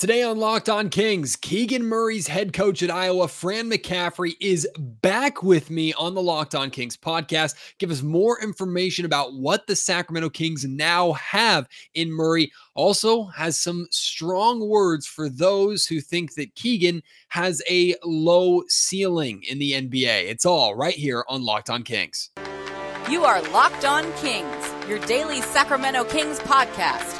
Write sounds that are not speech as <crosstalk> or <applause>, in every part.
Today on Locked On Kings, Keegan Murray's head coach at Iowa, Fran McCaffrey, is back with me on the Locked On Kings podcast. Give us more information about what the Sacramento Kings now have in Murray. Also, has some strong words for those who think that Keegan has a low ceiling in the NBA. It's all right here on Locked On Kings. You are Locked On Kings, your daily Sacramento Kings podcast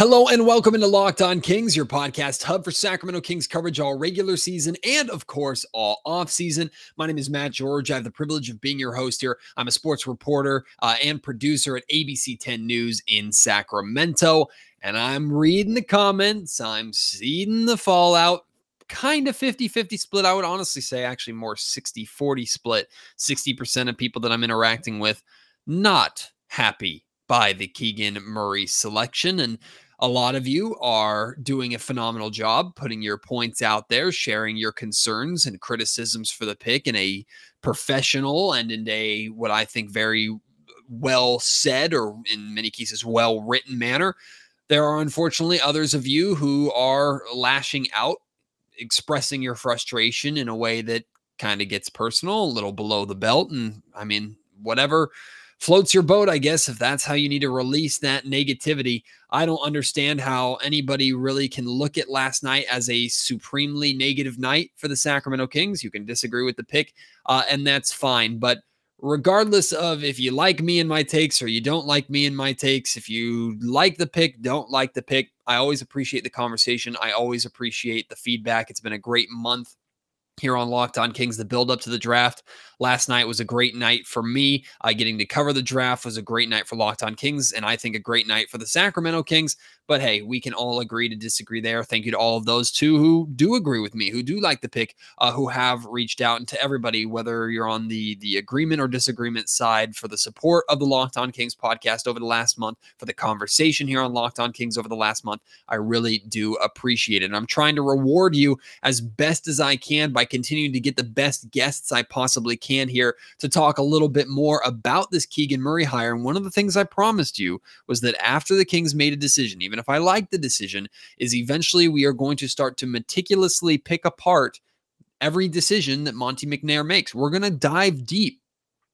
Hello and welcome into Locked On Kings, your podcast hub for Sacramento Kings coverage all regular season and, of course, all off season. My name is Matt George. I have the privilege of being your host here. I'm a sports reporter uh, and producer at ABC 10 News in Sacramento. And I'm reading the comments, I'm seeing the fallout. Kind of 50 50 split. I would honestly say actually more 60 40 split. 60% of people that I'm interacting with not happy by the Keegan Murray selection. And a lot of you are doing a phenomenal job putting your points out there, sharing your concerns and criticisms for the pick in a professional and in a what I think very well said or in many cases well written manner. There are unfortunately others of you who are lashing out, expressing your frustration in a way that kind of gets personal, a little below the belt. And I mean, whatever floats your boat, I guess, if that's how you need to release that negativity. I don't understand how anybody really can look at last night as a supremely negative night for the Sacramento Kings. You can disagree with the pick, uh, and that's fine. But regardless of if you like me and my takes or you don't like me and my takes, if you like the pick, don't like the pick, I always appreciate the conversation. I always appreciate the feedback. It's been a great month here on Locked On Kings, the build up to the draft. Last night was a great night for me. Uh, getting to cover the draft was a great night for Locked On Kings, and I think a great night for the Sacramento Kings. But hey, we can all agree to disagree there. Thank you to all of those too who do agree with me, who do like the pick, uh, who have reached out, and to everybody, whether you're on the the agreement or disagreement side, for the support of the Locked On Kings podcast over the last month, for the conversation here on Locked On Kings over the last month. I really do appreciate it. And I'm trying to reward you as best as I can by continuing to get the best guests I possibly can here to talk a little bit more about this Keegan Murray hire. And one of the things I promised you was that after the Kings made a decision, even if I like the decision, is eventually we are going to start to meticulously pick apart every decision that Monte McNair makes. We're going to dive deep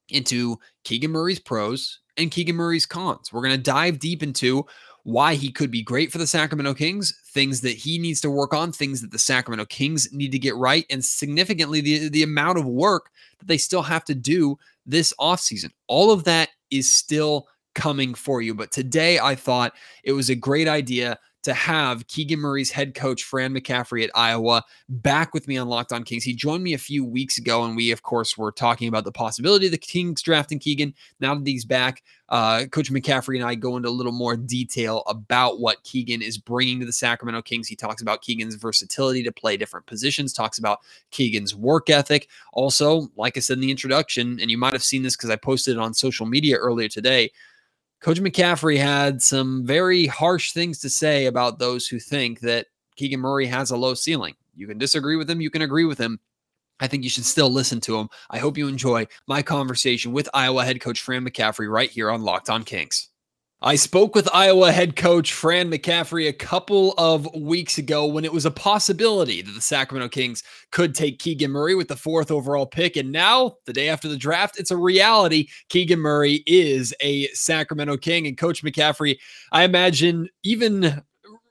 into Keegan Murray's pros and Keegan Murray's cons. We're going to dive deep into why he could be great for the Sacramento Kings, things that he needs to work on, things that the Sacramento Kings need to get right, and significantly the, the amount of work that they still have to do this offseason. All of that is still coming for you. But today I thought it was a great idea to have Keegan Murray's head coach, Fran McCaffrey at Iowa, back with me on Locked On Kings. He joined me a few weeks ago, and we, of course, were talking about the possibility of the Kings drafting Keegan. Now that he's back, uh, Coach McCaffrey and I go into a little more detail about what Keegan is bringing to the Sacramento Kings. He talks about Keegan's versatility to play different positions, talks about Keegan's work ethic. Also, like I said in the introduction, and you might have seen this because I posted it on social media earlier today. Coach McCaffrey had some very harsh things to say about those who think that Keegan Murray has a low ceiling. You can disagree with him, you can agree with him. I think you should still listen to him. I hope you enjoy my conversation with Iowa head coach Fran McCaffrey right here on Locked On Kings. I spoke with Iowa head coach Fran McCaffrey a couple of weeks ago when it was a possibility that the Sacramento Kings could take Keegan Murray with the fourth overall pick. And now, the day after the draft, it's a reality. Keegan Murray is a Sacramento King. And Coach McCaffrey, I imagine, even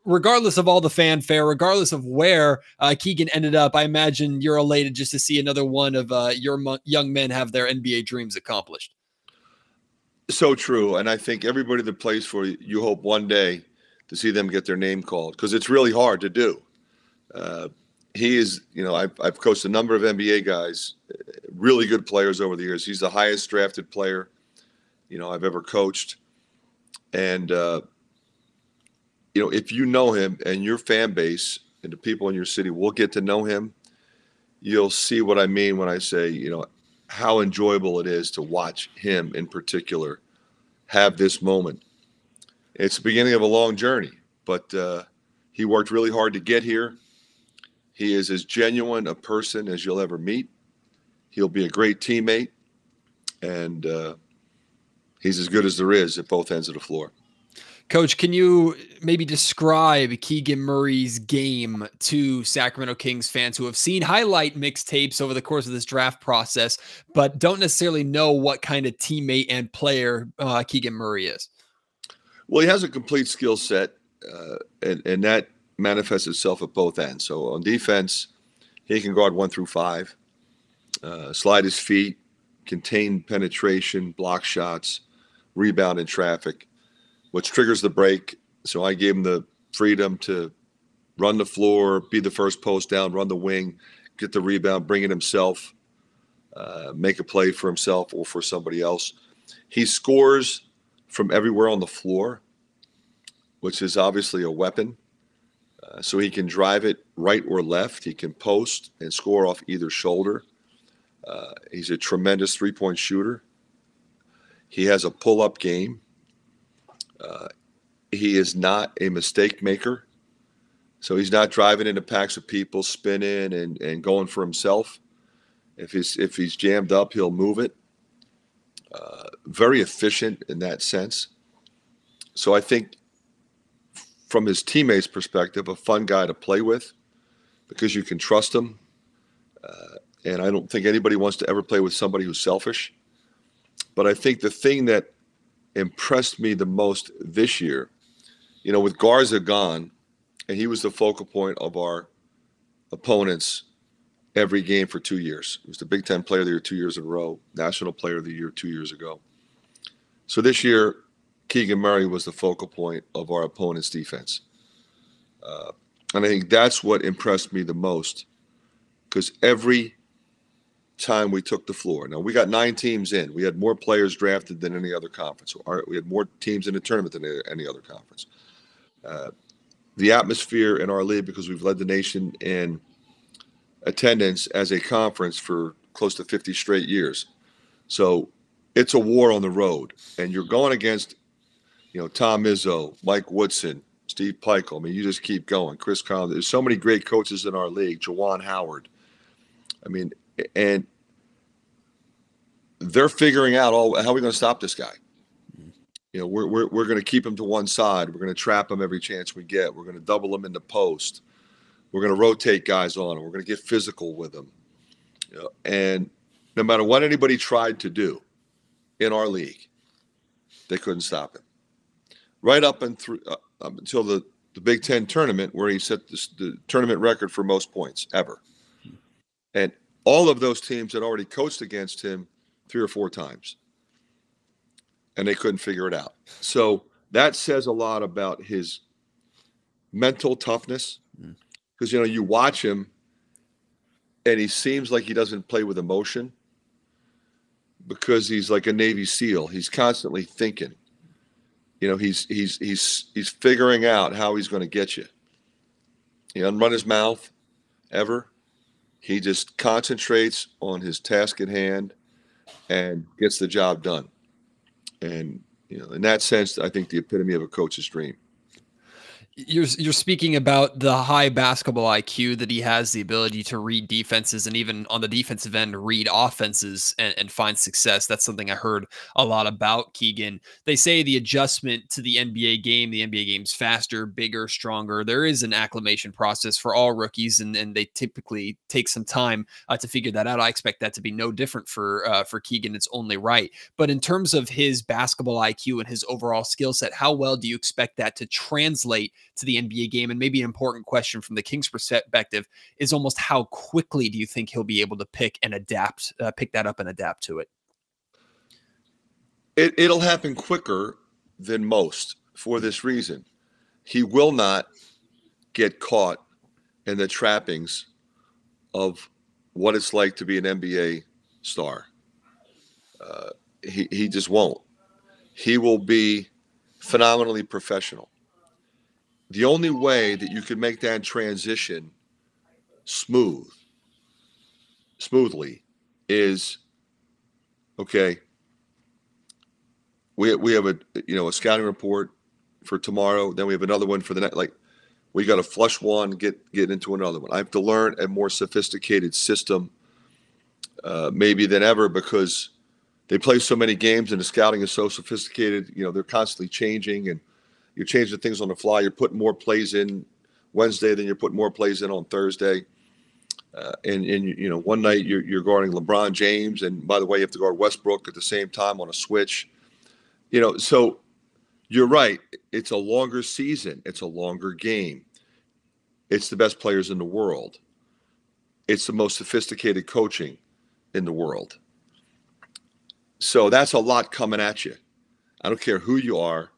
regardless of all the fanfare, regardless of where uh, Keegan ended up, I imagine you're elated just to see another one of uh, your mo- young men have their NBA dreams accomplished. So true. And I think everybody that plays for you, you hope one day to see them get their name called because it's really hard to do. Uh, he is, you know, I've, I've coached a number of NBA guys, really good players over the years. He's the highest drafted player, you know, I've ever coached. And, uh, you know, if you know him and your fan base and the people in your city will get to know him, you'll see what I mean when I say, you know, how enjoyable it is to watch him in particular have this moment. it's the beginning of a long journey, but uh, he worked really hard to get here. He is as genuine a person as you'll ever meet. He'll be a great teammate, and uh, he's as good as there is at both ends of the floor. Coach, can you maybe describe Keegan Murray's game to Sacramento Kings fans who have seen highlight mixtapes over the course of this draft process, but don't necessarily know what kind of teammate and player uh, Keegan Murray is? Well, he has a complete skill set, uh, and, and that manifests itself at both ends. So on defense, he can guard one through five, uh, slide his feet, contain penetration, block shots, rebound in traffic which triggers the break. So I gave him the freedom to run the floor, be the first post down, run the wing, get the rebound, bring it himself, uh, make a play for himself or for somebody else. He scores from everywhere on the floor, which is obviously a weapon. Uh, so he can drive it right or left. He can post and score off either shoulder. Uh, he's a tremendous three point shooter. He has a pull up game. He is not a mistake maker. So he's not driving into packs of people, spinning and, and going for himself. If he's if he's jammed up, he'll move it. Uh, very efficient in that sense. So I think, from his teammates' perspective, a fun guy to play with because you can trust him. Uh, and I don't think anybody wants to ever play with somebody who's selfish. But I think the thing that impressed me the most this year, you know, with Garza gone, and he was the focal point of our opponents every game for two years. He was the Big Ten Player of the Year two years in a row, National Player of the Year two years ago. So this year, Keegan Murray was the focal point of our opponent's defense. Uh, and I think that's what impressed me the most because every time we took the floor. Now we got nine teams in. We had more players drafted than any other conference. We had more teams in the tournament than any other conference. Uh, the atmosphere in our league, because we've led the nation in attendance as a conference for close to 50 straight years. So it's a war on the road, and you're going against, you know, Tom Izzo, Mike Woodson, Steve Pikiell. I mean, you just keep going. Chris Collins. There's so many great coaches in our league. Juwan Howard. I mean, and they're figuring out all how are we going to stop this guy. You know, we're we're, we're going to keep him to one side. We're going to trap him every chance we get. We're going to double him in the post. We're going to rotate guys on him. We're going to get physical with him. You know, and no matter what anybody tried to do in our league, they couldn't stop him. Right up and through uh, up until the the Big Ten tournament, where he set this, the tournament record for most points ever. And all of those teams had already coached against him three or four times and they couldn't figure it out. So that says a lot about his mental toughness because, mm. you know, you watch him and he seems like he doesn't play with emotion because he's like a Navy SEAL. He's constantly thinking. You know, he's he's he's he's figuring out how he's going to get you. He doesn't run his mouth ever. He just concentrates on his task at hand and gets the job done. And you know, in that sense, I think the epitome of a coach's dream you're you're speaking about the high basketball IQ that he has, the ability to read defenses and even on the defensive end read offenses and, and, find success. That's something I heard a lot about Keegan. They say the adjustment to the NBA game, the NBA game's faster, bigger, stronger. There is an acclimation process for all rookies, and, and they typically take some time uh, to figure that out. I expect that to be no different for uh, for Keegan. It's only right. But in terms of his basketball IQ and his overall skill set, how well do you expect that to translate? To the NBA game? And maybe an important question from the Kings' perspective is almost how quickly do you think he'll be able to pick and adapt, uh, pick that up and adapt to it? it? It'll happen quicker than most for this reason. He will not get caught in the trappings of what it's like to be an NBA star. Uh, he, he just won't. He will be phenomenally professional the only way that you can make that transition smooth smoothly is okay we, we have a you know a scouting report for tomorrow. Then we have another one for the next. Like we got to flush one, get get into another one. I have to learn a more sophisticated system, uh, maybe than ever, because they play so many games and the scouting is so sophisticated. You know, they're constantly changing, and you're changing things on the fly. You're putting more plays in Wednesday than you're putting more plays in on Thursday. Uh, and and you know, one night you're you're guarding LeBron James, and by the way, you have to guard Westbrook at the same time on a switch. You know, so you're right. It's a longer season. It's a longer game. It's the best players in the world. It's the most sophisticated coaching in the world. So that's a lot coming at you. I don't care who you are,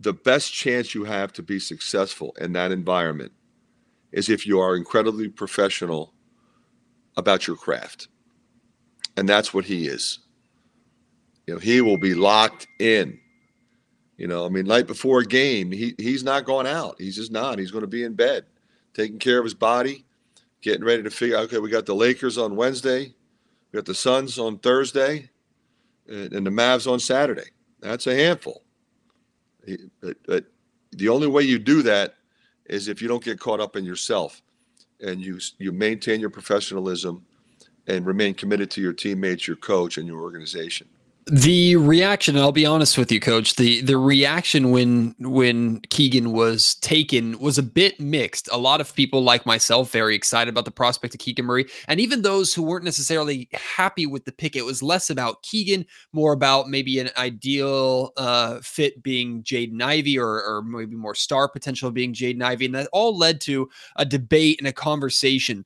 the best chance you have to be successful in that environment is if you are incredibly professional about your craft. And that's what he is. You know, he will be locked in. You know, I mean, night before a game, he he's not going out. He's just not. He's going to be in bed, taking care of his body, getting ready to figure. Okay, we got the Lakers on Wednesday, we got the Suns on Thursday, and, and the Mavs on Saturday. That's a handful. But, but the only way you do that is if you don't get caught up in yourself, and you you maintain your professionalism, and remain committed to your teammates, your coach, and your organization. The reaction, I'll be honest with you, coach, the the reaction when when Keegan was taken was a bit mixed. A lot of people like myself very excited about the prospect of Keegan Murray, and even those who weren't necessarily happy with the pick, it was less about Keegan, more about maybe an ideal uh, fit being Jaden Ivey or, or maybe more star potential being Jaden Ivey And that all led to a debate and a conversation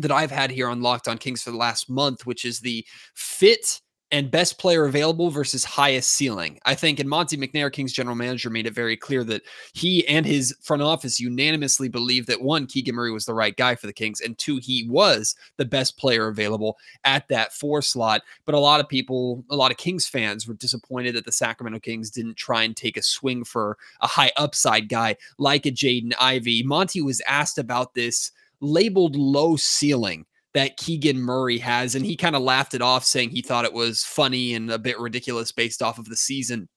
that I've had here on Locked On Kings for the last month, which is the fit and best player available versus highest ceiling. I think, and Monte McNair, Kings general manager, made it very clear that he and his front office unanimously believed that one, Keegan Murray was the right guy for the Kings, and two, he was the best player available at that four slot. But a lot of people, a lot of Kings fans were disappointed that the Sacramento Kings didn't try and take a swing for a high upside guy like a Jaden Ivey. Monte was asked about this labeled low ceiling that Keegan Murray has. And he kind of laughed it off, saying he thought it was funny and a bit ridiculous based off of the season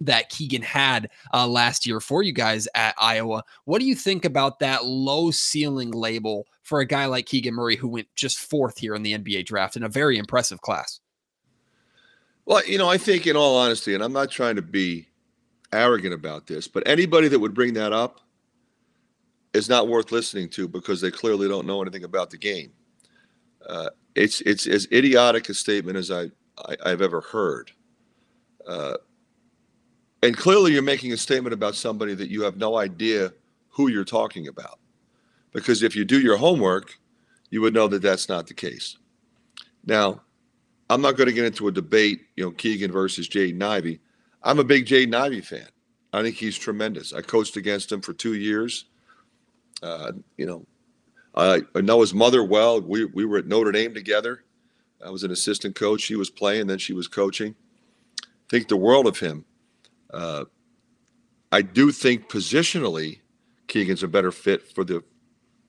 that Keegan had uh, last year for you guys at Iowa. What do you think about that low ceiling label for a guy like Keegan Murray who went just fourth here in the NBA draft in a very impressive class? Well, you know, I think in all honesty, and I'm not trying to be arrogant about this, but anybody that would bring that up is not worth listening to because they clearly don't know anything about the game. Uh, it's it's as idiotic a statement as I, I have ever heard. Uh, and clearly, you're making a statement about somebody that you have no idea who you're talking about, because if you do your homework, you would know that that's not the case. Now, I'm not going to get into a debate, you know, Keegan versus Jaden Ivey. I'm a big Jaden Ivey fan. I think he's tremendous. I coached against him for two years. Uh, you know, I, know his mother well. We, we were at Notre Dame together. I was an assistant coach. She was playing, then she was coaching. Think the world of him. Uh, I do think positionally, Keegan's a better fit for the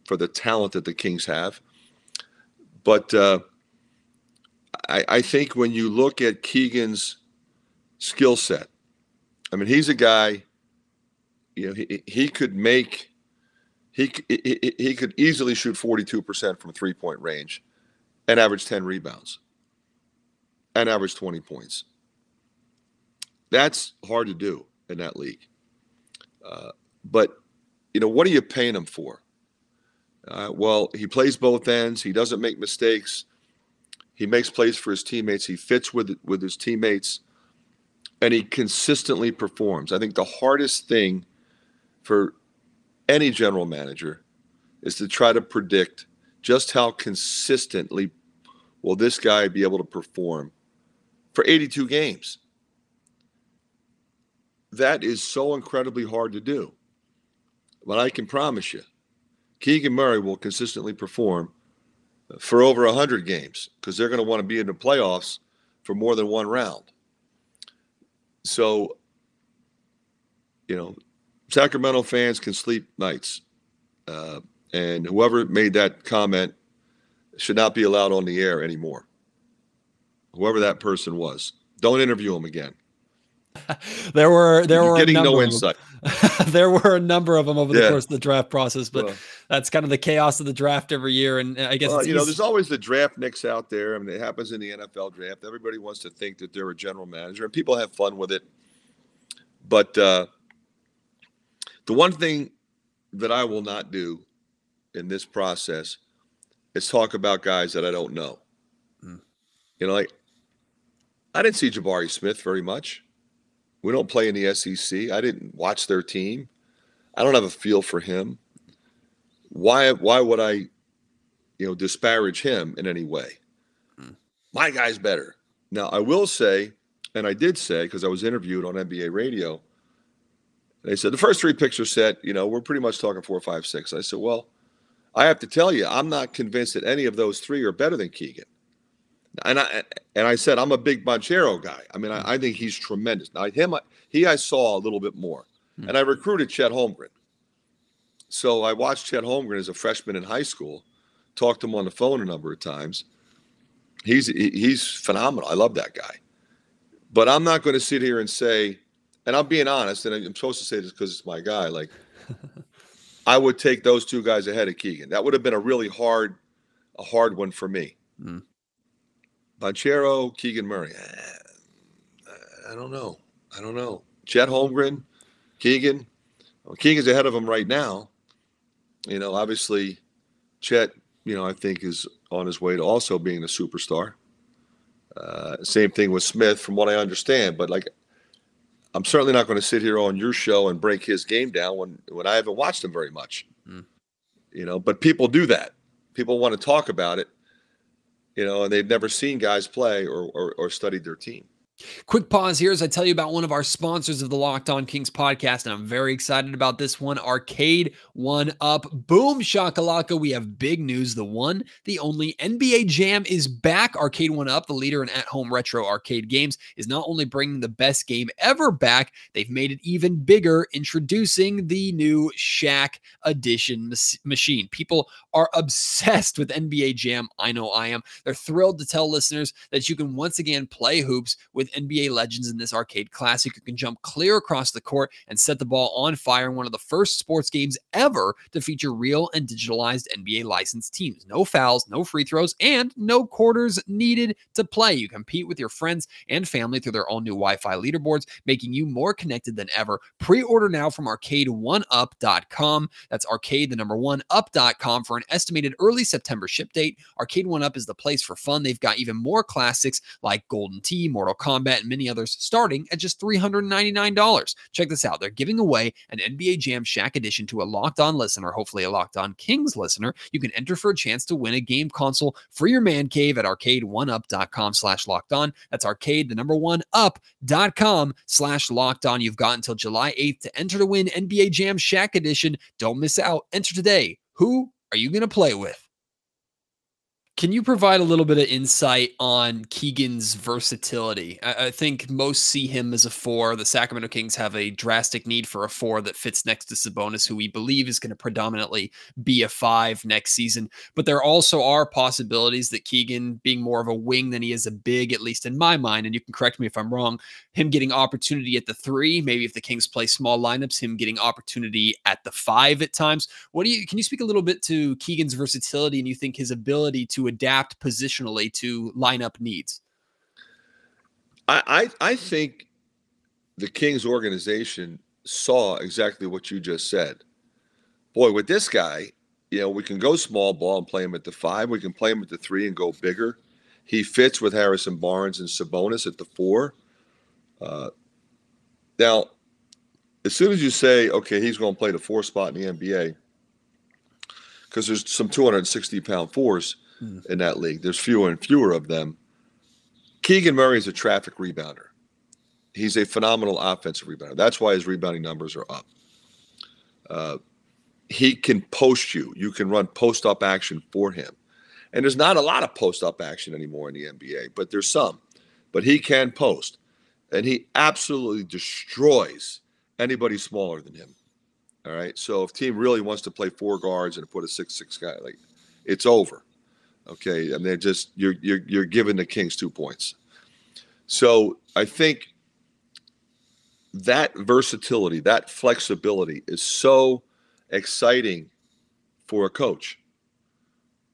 for the talent that the Kings have. But uh, I, I think when you look at Keegan's skill set, I mean, he's a guy. You know, he, he could make he, he, he could easily shoot 42% from three point range and average 10 rebounds and average 20 points. That's hard to do in that league. Uh, but, you know, what are you paying him for? Uh, well, he plays both ends. He doesn't make mistakes. He makes plays for his teammates. He fits with with his teammates, and he consistently performs. I think the hardest thing for any general manager is to try to predict just how consistently will this guy be able to perform for 82 games. That is so incredibly hard to do. But I can promise you, Keegan Murray will consistently perform for over 100 games because they're going to want to be in the playoffs for more than one round. So, you know, Sacramento fans can sleep nights. Uh, and whoever made that comment should not be allowed on the air anymore. Whoever that person was, don't interview him again. <laughs> there were there You're were getting no insight. <laughs> there were a number of them over the Yeah. course of the draft process, but Well, that's kind of the chaos of the draft every year. And I guess well, it's you know, there's always the draft nicks out there. I mean, it happens in the NFL draft. Everybody wants to think that they're a general manager, and people have fun with it. But uh, the one thing that I will not do in this process is talk about guys that I don't know. Mm. You know, like I didn't see Jabari Smith very much. We don't play in the SEC. I didn't watch their team. I don't have a feel for him. Why? Why would I, you know, disparage him in any way? Hmm. My guy's better. Now I will say, and I did say because I was interviewed on NBA radio. They said the first three picks are set. You know, we're pretty much talking four, five, six. I said, well, I have to tell you, I'm not convinced that any of those three are better than Keegan. And I and I said I'm a big Banchero guy. I mean, I, I think he's tremendous. Now him, I- he I saw a little bit more, Hmm. and I recruited Chet Holmgren. So I watched Chet Holmgren as a freshman in high school. Talked to him on the phone a number of times. He's he's phenomenal. I love that guy. But I'm not going to sit here and say, and I'm being honest, and I'm supposed to say this because it's my guy. Like, I would take those two guys ahead of Keegan. That would have been a really hard, a hard one for me. Mm. Banchero, Keegan Murray. eh, I don't know. I don't know. Chet Holmgren, Keegan. Well, Keegan's ahead of him right now. You know, obviously, Chet, you know, I think is on his way to also being a superstar. Uh, same thing with Smith, from what I understand. But like, I'm certainly not going to sit here on your show and break his game down when when I haven't watched him very much. Mm. You know, but people do that. People want to talk about it. You know, and they've never seen guys play or or, or studied their team. Quick pause here as I tell you about one of our sponsors of the Locked On Kings podcast, and I'm very excited about this one Arcade One Up. Boom Shakalaka, we have big news. The one, the only NBA Jam is back. Arcade One Up, the leader in at home retro arcade games, is not only bringing the best game ever back, they've made it even bigger, introducing the new Shaq Edition machine. People are obsessed with NBA Jam. I know I am. They're thrilled to tell listeners that you can once again play hoops with NBA legends in this arcade classic. You can jump clear across the court and set the ball on fire in one of the first sports games ever to feature real and digitalized NBA licensed teams. No fouls, no free throws, and no quarters needed to play. You compete with your friends and family through their all new Wi Fi leaderboards, making you more connected than ever. Pre order now from arcade1up.com. That's arcade, the number one, up.com for an estimated early September ship date. Arcade One Up is the place for fun. They've got even more classics like Golden Tee, Mortal Kombat, and many others starting at just $399. Check this out. They're giving away an NBA Jam Shaq edition to a locked on listener, hopefully a locked on Kings listener. You can enter for a chance to win a game console for your man cave at arcade1up.com slash locked on. That's arcade, the number one up.com slash locked on. You've got until July 8th to enter to win NBA Jam Shaq edition. Don't miss out. Enter today. Who are you going to play with? Can you provide a little bit of insight on Keegan's versatility? I, I think most see him as a four. The Sacramento Kings have a drastic need for a four that fits next to Sabonis, who we believe is going to predominantly be a five next season. But there also are possibilities that Keegan, being more of a wing than he is a big, at least in my mind, and you can correct me if I'm wrong, him getting opportunity at the three, maybe if the Kings play small lineups, him getting opportunity at the five at times. What do you can you speak a little bit to Keegan's versatility and you think his ability to adapt positionally to lineup needs? I, I I think the Kings organization saw exactly what you just said. Boy, with this guy, you know, we can go small ball and play him at the five. We can play him at the three and go bigger. He fits with Harrison Barnes and Sabonis at the four. Uh, now, as soon as you say, okay, he's going to play the four spot in the NBA, because there's some 260 pound fours Hmm. in that league, there's fewer and fewer of them. Keegan Murray is a traffic rebounder. He's a phenomenal offensive rebounder. That's why his rebounding numbers are up. Uh, he can post you. You can run post up action for him. And there's not a lot of post up action anymore in the NBA, but there's some. But he can post. And he absolutely destroys anybody smaller than him. All right. So if team really wants to play four guards and put a six six guy, like it's over. Okay. And they're just you're you're you're giving the Kings two points. So I think that versatility, that flexibility is so exciting for a coach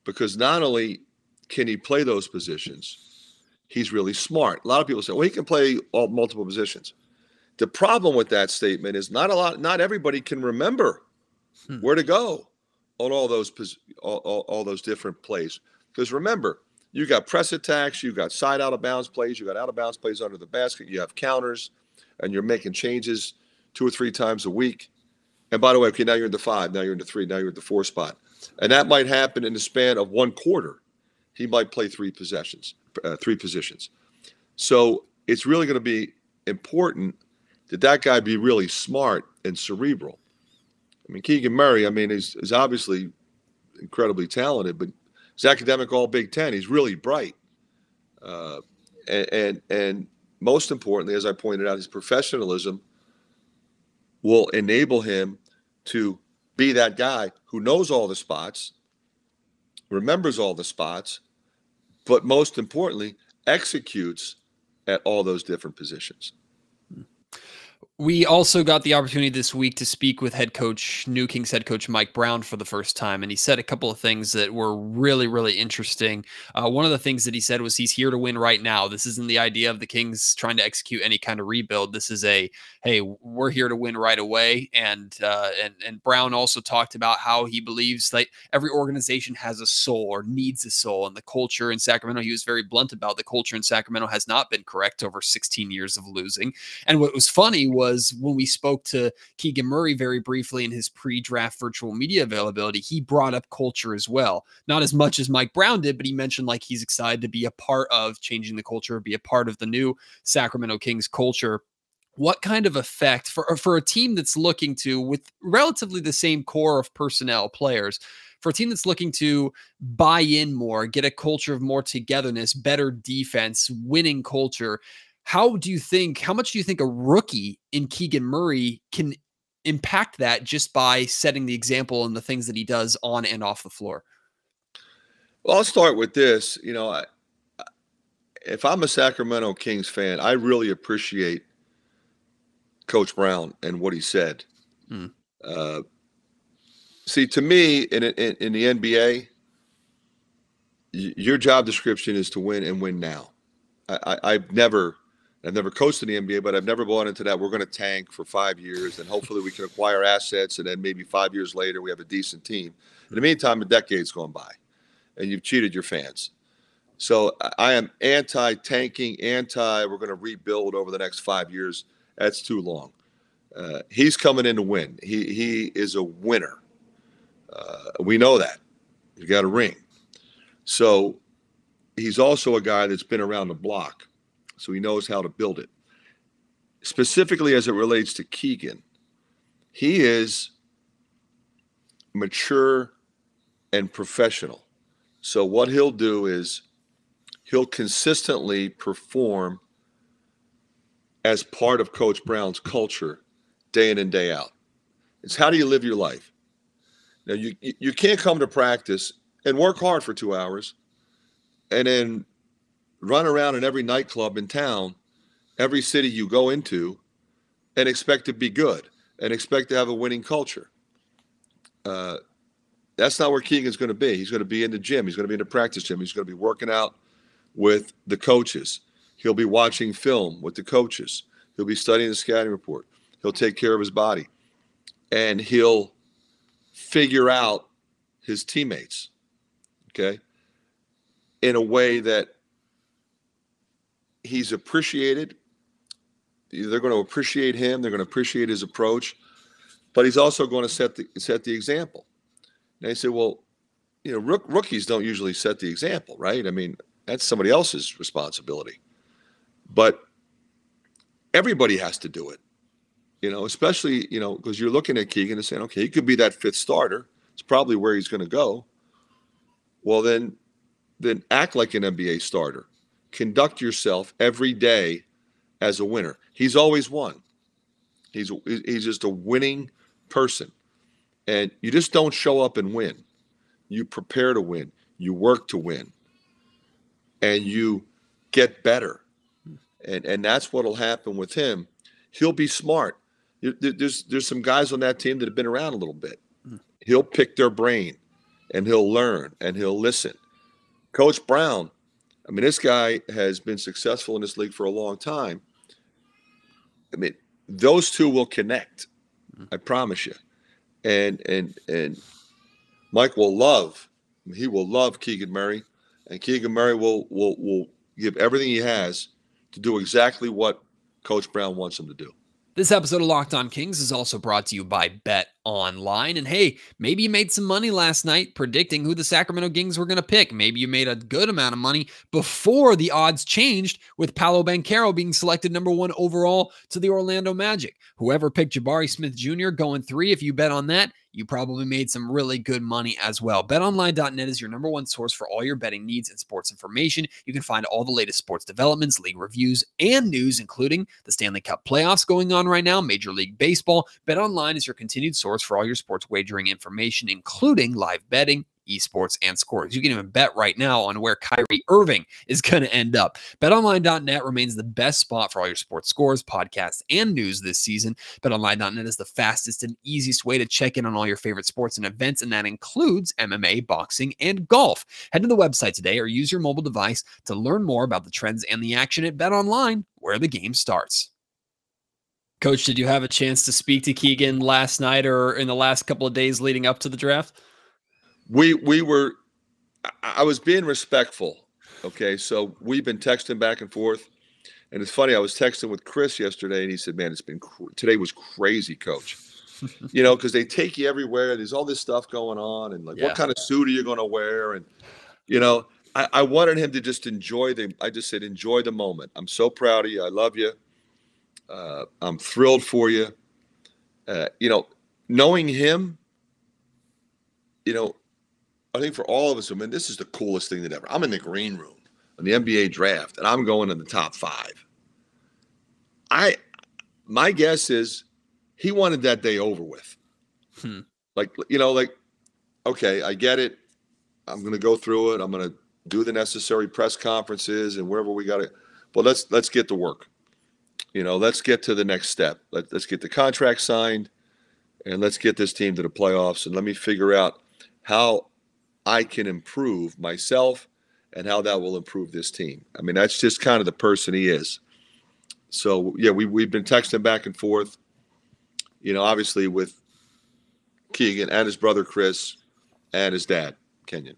because not only can he play those positions, he's really smart. A lot of people say, well, he can play all multiple positions. The problem with that statement is not a lot, not everybody can remember hmm. where to go on all those all, all, all those different plays. Because remember, you got press attacks, you got side out of bounds plays, you got out of bounds plays under the basket, you have counters, and you're making changes two or three times a week. And by the way, okay, now you're in the five, now you're in the three, now you're at the four spot. And that might happen in the span of one quarter. He might play three possessions, uh, three positions. So it's really going to be important that that guy be really smart and cerebral. I mean, Keegan Murray, I mean, is, is obviously incredibly talented, but he's academic all Big Ten. He's really bright. Uh, and, and, and most importantly, as I pointed out, his professionalism will enable him to be that guy who knows all the spots, remembers all the spots, but most importantly, executes at all those different positions. We also got the opportunity this week to speak with head coach, New Kings head coach Mike Brown for the first time. And he said a couple of things that were really, really interesting. Uh, one of the things that he said was he's here to win right now. This isn't the idea of the Kings trying to execute any kind of rebuild. This is a, hey, we're here to win right away. And, uh, and, and Brown also talked about how he believes that every organization has a soul or needs a soul. And the culture in Sacramento, he was very blunt about the culture in Sacramento has not been correct over 16 years of losing. And what was funny was, was when we spoke to Keegan Murray very briefly in his pre draft virtual media availability, he brought up culture as well. Not as much as Mike Brown did, but he mentioned like he's excited to be a part of changing the culture, be a part of the new Sacramento Kings culture what kind of effect for for a team that's looking to with relatively the same core of personnel players for a team that's looking to buy in more get a culture of more togetherness better defense winning culture how do you think, how much do you think a rookie in Keegan Murray can impact that just by setting the example and the things that he does on and off the floor? Well, I'll start with this. You know, I, if I'm a Sacramento Kings fan, I really appreciate Coach Brown and what he said. Hmm. Uh, see, to me, in, in, in the NBA, your job description is to win and win now. I, I, have never I've never coached in the NBA, but I've never bought into that. We're going to tank for five years, and hopefully we can acquire assets, and then maybe five years later we have a decent team. In the meantime, a decade's gone by, and you've cheated your fans. So I am anti-tanking, anti. We're going to rebuild over the next five years. That's too long. Uh, he's coming in to win. He he is a winner. Uh, we know that. He's got a ring. So he's also a guy that's been around the block so he knows how to build it. Specifically, as it relates to Keegan, he is mature and professional. So, what he'll do is he'll consistently perform as part of Coach Brown's culture day in and day out. It's how do you live your life? Now, you, you can't come to practice and work hard for two hours and then run around in every nightclub in town, every city you go into, and expect to be good and expect to have a winning culture. Uh, that's not where Keegan's going to be. He's going to be in the gym. He's going to be in the practice gym. He's going to be working out with the coaches. He'll be watching film with the coaches. He'll be studying the scouting report. He'll take care of his body. And he'll figure out his teammates, okay, in a way that he's appreciated. They're going to appreciate him. They're going to appreciate his approach, but he's also going to set the set the example. And they say, well, you know, rook, rookies don't usually set the example, right? I mean, that's somebody else's responsibility. But everybody has to do it, you know, especially, you know, because you're looking at Keegan and saying, okay, he could be that fifth starter. It's probably where he's going to go. Well, then, then act like an NBA starter conduct yourself every day as a winner. He's always won. He's he's just a winning person. And you just don't show up and win. You prepare to win. You work to win. And you get better. And and that's what'll happen with him. he'll be smart. There's there's some guys on that team that have been around a little bit. Hmm. He'll pick their brain, and he'll learn and he'll listen. Coach Brown, I mean, this guy has been successful in this league for a long time. I mean, those two will connect. I promise you. And and and Mike will love. He will love Keegan Murray, and Keegan Murray will will will give everything he has to do exactly what Coach Brown wants him to do. This episode of Locked On Kings is also brought to you by Bet Online. And hey, maybe you made some money last night predicting who the Sacramento Kings were going to pick. Maybe you made a good amount of money before the odds changed with Paolo Banchero being selected number one overall to the Orlando Magic. Whoever picked Jabari Smith Jr. going three, if you bet on that, you probably made some really good money as well. BetOnline.net is your number one source for all your betting needs and sports information. You can find all the latest sports developments, league reviews, and news, including the Stanley Cup playoffs going on right now, Major League Baseball. BetOnline is your continued source for all your sports wagering information, including live betting esports, and scores. You can even bet right now on where Kyrie Irving is going to end up. BetOnline.net remains the best spot for all your sports scores, podcasts, and news this season. BetOnline.net is the fastest and easiest way to check in on all your favorite sports and events, and that includes MMA, boxing, and golf. Head to the website today or use your mobile device to learn more about the trends and the action at BetOnline, where the game starts. Coach, did you have a chance to speak to Keegan last night or in the last couple of days leading up to the draft? We we were I was being respectful. Okay, so we've been texting back and forth, and it's funny. I was texting with Kris yesterday, and he said, "Man, it's been cr- today was crazy, Coach. <laughs> you know, because they take you everywhere. There's all this stuff going on, and like, yeah. what kind of suit are you going to wear? And you know, I, I wanted him to just enjoy the. I just said, enjoy the moment. I'm so proud of you. I love you. Uh, I'm thrilled for you. Uh, you know, knowing him, you know, I think for all of us, I mean, this is the coolest thing that ever. I'm in the green room on the NBA draft, and I'm going in the top five. I, my guess is, he wanted that day over with. Hmm. Like you know, like okay, I get it. I'm going to go through it. I'm going to do the necessary press conferences and wherever we got to. But let's let's get to work. You know, let's get to the next step. Let, let's get the contract signed, and let's get this team to the playoffs. And let me figure out how I can improve myself and how that will improve this team. I mean, that's just kind of the person he is. So yeah, we we've been texting back and forth. You know, obviously with Keegan and his brother Kris and his dad Kenyon.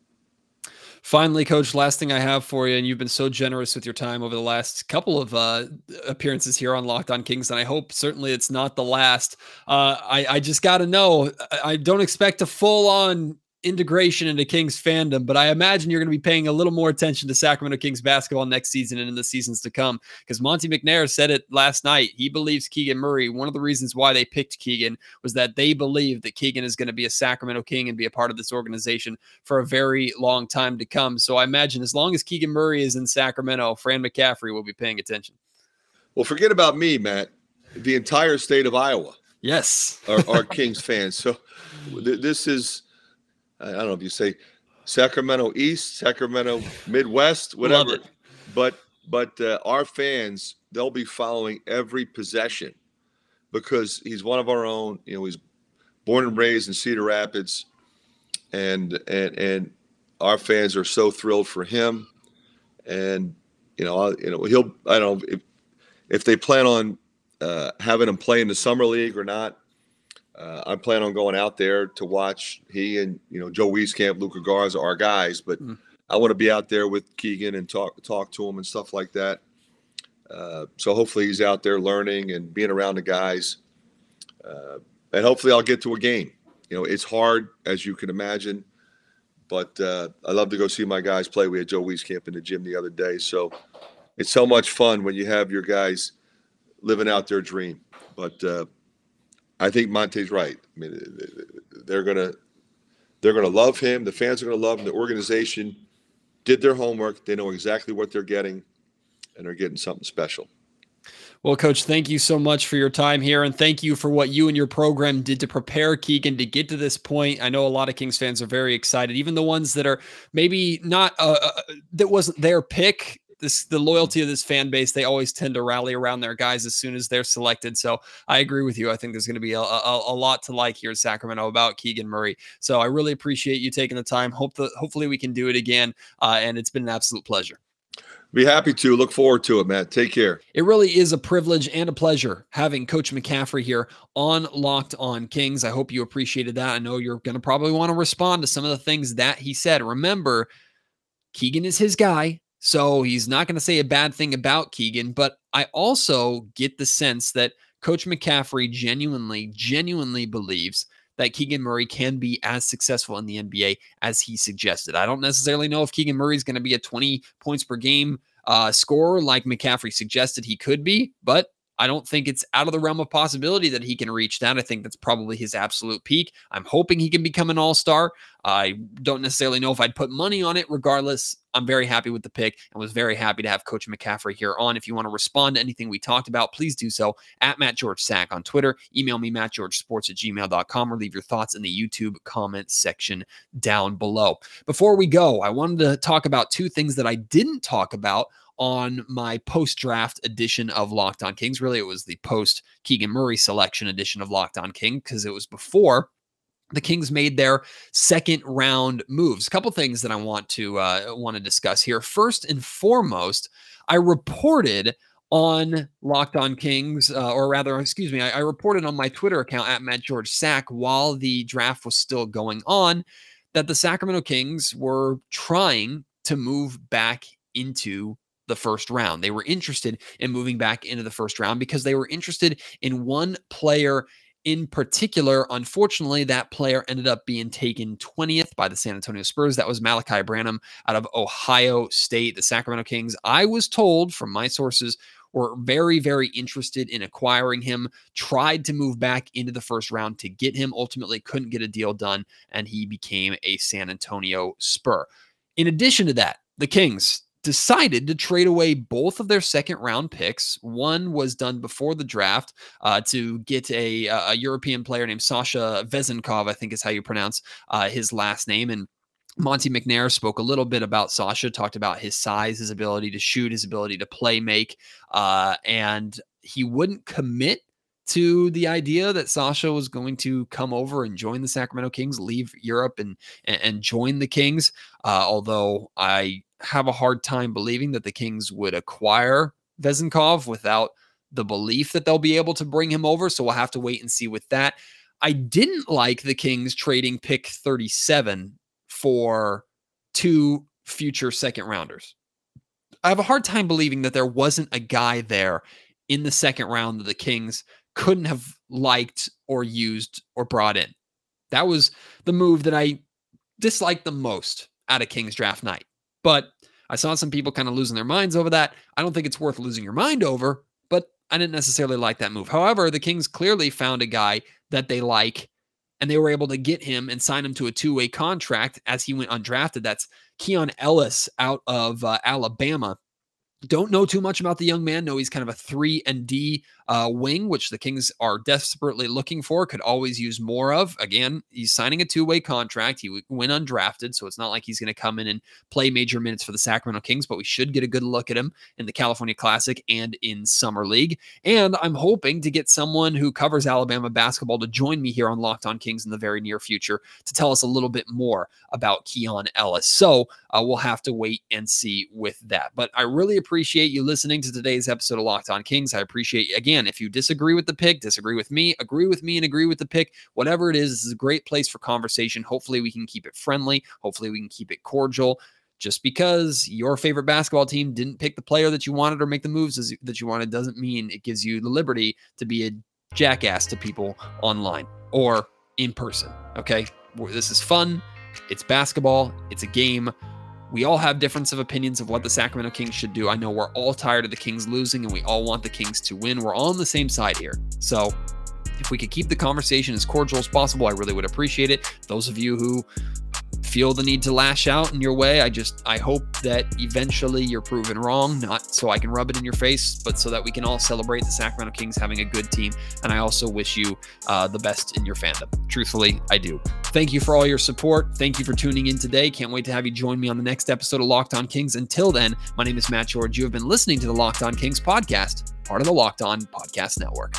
Finally, coach, last thing I have for you, and you've been so generous with your time over the last couple of uh, appearances here on Locked On Kings, and I hope certainly it's not the last. Uh, I, I just got to know. I don't expect a full on integration into Kings fandom, but I imagine you're going to be paying a little more attention to Sacramento Kings basketball next season and in the seasons to come. Because Monte McNair said it last night. He believes Keegan Murray. One of the reasons why they picked Keegan was that they believe that Keegan is going to be a Sacramento King and be a part of this organization for a very long time to come. So I imagine as long as Keegan Murray is in Sacramento, Fran McCaffrey will be paying attention. Well, forget about me, Matt. The entire state of Iowa. Yes. are, are <laughs> Kings fans. So th- this is I don't know if you say Sacramento East, Sacramento Midwest, whatever. But but uh, our fans, they'll be following every possession because he's one of our own. You know, he's born and raised in Cedar Rapids, and and and our fans are so thrilled for him. And you know, I, you know, he'll. I don't know if if they plan on uh, having him play in the summer league or not uh, I plan on going out there to watch he and you know Joe Wieskamp, Luka Garza, our guys. But mm. I want to be out there with Keegan and talk talk to him and stuff like that. Uh, so hopefully he's out there learning and being around the guys, uh, and hopefully I'll get to a game. You know, it's hard as you can imagine, but uh, I love to go see my guys play. We had Joe Wieskamp in the gym the other day, so it's so much fun when you have your guys living out their dream. But uh, I think Monte's right. I mean, they're gonna they're gonna love him. The fans are gonna love him. The organization did their homework. They know exactly what they're getting, and they're getting something special. Well, Coach, thank you so much for your time here, and thank you for what you and your program did to prepare Keegan to get to this point. I know a lot of Kings fans are very excited, even the ones that are maybe not uh, uh that wasn't their pick this the loyalty of this fan base. They always tend to rally around their guys as soon as they're selected. So I agree with you. I think there's going to be a, a, a, lot to like here in Sacramento about Keegan Murray. So I really appreciate you taking the time. Hope that hopefully we can do it again. Uh, and it's been an absolute pleasure. Be happy to. Look forward to it, Matt. Take care. It really is a privilege and a pleasure having Coach McCaffrey here on Locked On Kings. I hope you appreciated that. I know you're going to probably want to respond to some of the things that he said. Remember, Keegan is his guy. So he's not going to say a bad thing about Keegan, but I also get the sense that Coach McCaffery genuinely, genuinely believes that Keegan Murray can be as successful in the NBA as he suggested. I don't necessarily know if Keegan Murray is going to be a 20 points per game uh, scorer like McCaffery suggested he could be, but I don't think it's out of the realm of possibility that he can reach that. I think that's probably his absolute peak. I'm hoping he can become an all star. I don't necessarily know if I'd put money on it. Regardless, I'm very happy with the pick and was very happy to have Coach McCaffery here on. If you want to respond to anything we talked about, please do so at Matt George Sack on Twitter. Email me, mattgeorgesports at gmail.com, or leave your thoughts in the YouTube comment section down below. Before we go, I wanted to talk about two things that I didn't talk about on my post draft edition of Locked On Kings. Really, it was the post Keegan Murray selection edition of Locked On King because it was before the Kings made their second round moves. A couple things that I want to uh, want to discuss here. First and foremost, I reported on Locked On Kings, uh, or rather, excuse me, I, I, reported on my Twitter account at Matt George Sack while the draft was still going on that the Sacramento Kings were trying to move back into the first round. They were interested in moving back into the first round because they were interested in one player in particular. Unfortunately, that player ended up being taken 20th by the San Antonio Spurs. That was Malaki Branham out of Ohio State, the Sacramento Kings. I was told from my sources were very, very interested in acquiring him, tried to move back into the first round to get him, ultimately couldn't get a deal done, and he became a San Antonio Spur. In addition to that, the Kings, decided to trade away both of their second round picks. One was done before the draft uh, to get a, a, European player named Sasha Vezenkov, I think is how you pronounce uh, his last name. And Monte McNair spoke a little bit about Sasha, talked about his size, his ability to shoot, his ability to play make, uh, and he wouldn't commit to the idea that Sasha was going to come over and join the Sacramento Kings, leave Europe and and, and join the Kings. Uh, although I have a hard time believing that the Kings would acquire Vezenkov without the belief that they'll be able to bring him over. So we'll have to wait and see with that. I didn't like the Kings trading pick 37 for two future second rounders. I have a hard time believing that there wasn't a guy there in the second round that the Kings couldn't have liked or used or brought in. That was the move that I disliked the most out of Kings draft night. But I saw some people kind of losing their minds over that. I don't think it's worth losing your mind over, but I didn't necessarily like that move. However, the Kings clearly found a guy that they like and they were able to get him and sign him to a two-way contract as he went undrafted. That's Keon Ellis out of uh, Alabama. Don't know too much about the young man. Know he's kind of a three and D uh, wing, which the Kings are desperately looking for. Could always use more of. Again, he's signing a two way contract. He went undrafted, so it's not like he's going to come in and play major minutes for the Sacramento Kings. But we should get a good look at him in the California Classic and in Summer League. And I'm hoping to get someone who covers Alabama basketball to join me here on Locked On Kings in the very near future to tell us a little bit more about Keon Ellis. So uh, we'll have to wait and see with that. But I really appreciate you listening to today's episode of Locked On Kings. I appreciate, again, if you disagree with the pick, disagree with me, agree with me, and agree with the pick, whatever it is, this is a great place for conversation. Hopefully, we can keep it friendly. Hopefully, we can keep it cordial. Just because your favorite basketball team didn't pick the player that you wanted or make the moves that you wanted doesn't mean it gives you the liberty to be a jackass to people online or in person. Okay. This is fun. It's basketball. It's a game. We all have difference of opinions of what the Sacramento Kings should do. I know we're all tired of the Kings losing and we all want the Kings to win. We're all on the same side here. So if we could keep the conversation as cordial as possible, I really would appreciate it. Those of you who feel the need to lash out in your way, I just I hope that eventually you're proven wrong, not so I can rub it in your face, but so that we can all celebrate the Sacramento Kings having a good team. And I also wish you uh, the best in your fandom. Truthfully, I do. Thank you for all your support. Thank you for tuning in today. Can't wait to have you join me on the next episode of Locked On Kings. Until then, my name is Matt George. You have been listening to the Locked On Kings podcast, part of the Locked On Podcast Network.